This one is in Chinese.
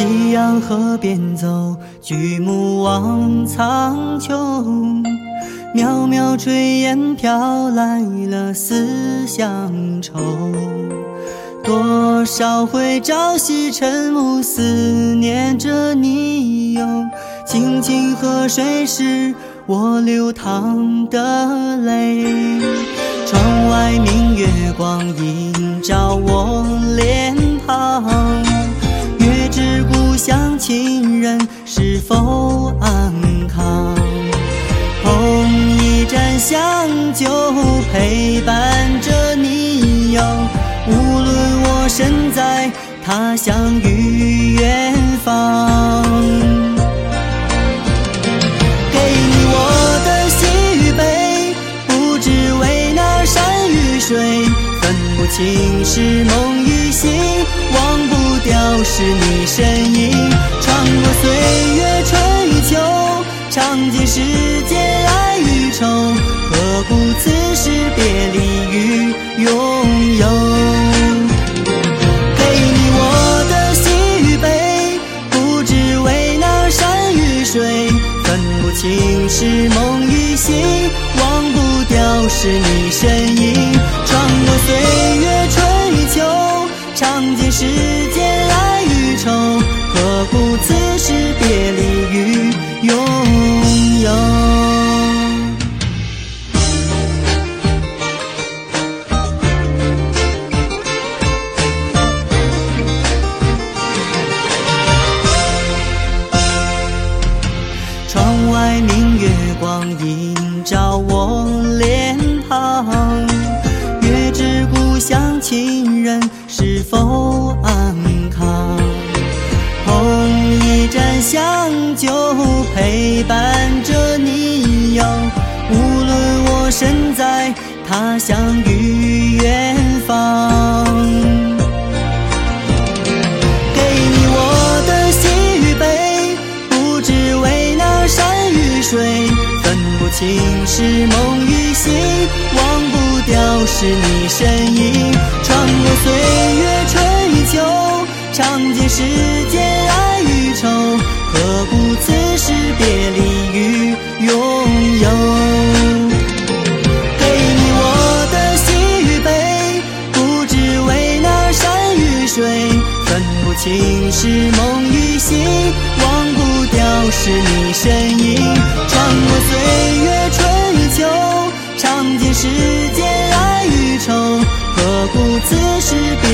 夕阳河边走，举目望苍穹，渺渺炊烟飘来了思乡愁。多少回朝夕晨暮，思念着你哟。清清河水是我流淌的泪。窗外明月光将就陪伴着你哟，无论我身在他乡与远方。给你我的喜与悲，不只为那山与水，分不清是梦与醒，忘不掉是你身影。穿过岁月春与秋，尝尽世间爱与愁，何故此时别离与拥有？给你我的喜与悲，不只为那山与水，分不清是梦与醒，忘不掉是你身影。穿过岁月春与秋，尝尽世间爱与愁，何故此时别离与拥有否安康。捧一盏香酒陪伴着你哟，无论我身在他乡与远方。给你我的喜与悲，不只为那山与水，分不清是梦，是你身影穿过岁月春与秋尝尽世间爱与愁何故此时别离与拥有给你我的喜与悲不知为那山与水分不清是梦与醒忘不掉是你身影穿过岁月春与秋尝尽世间不自时的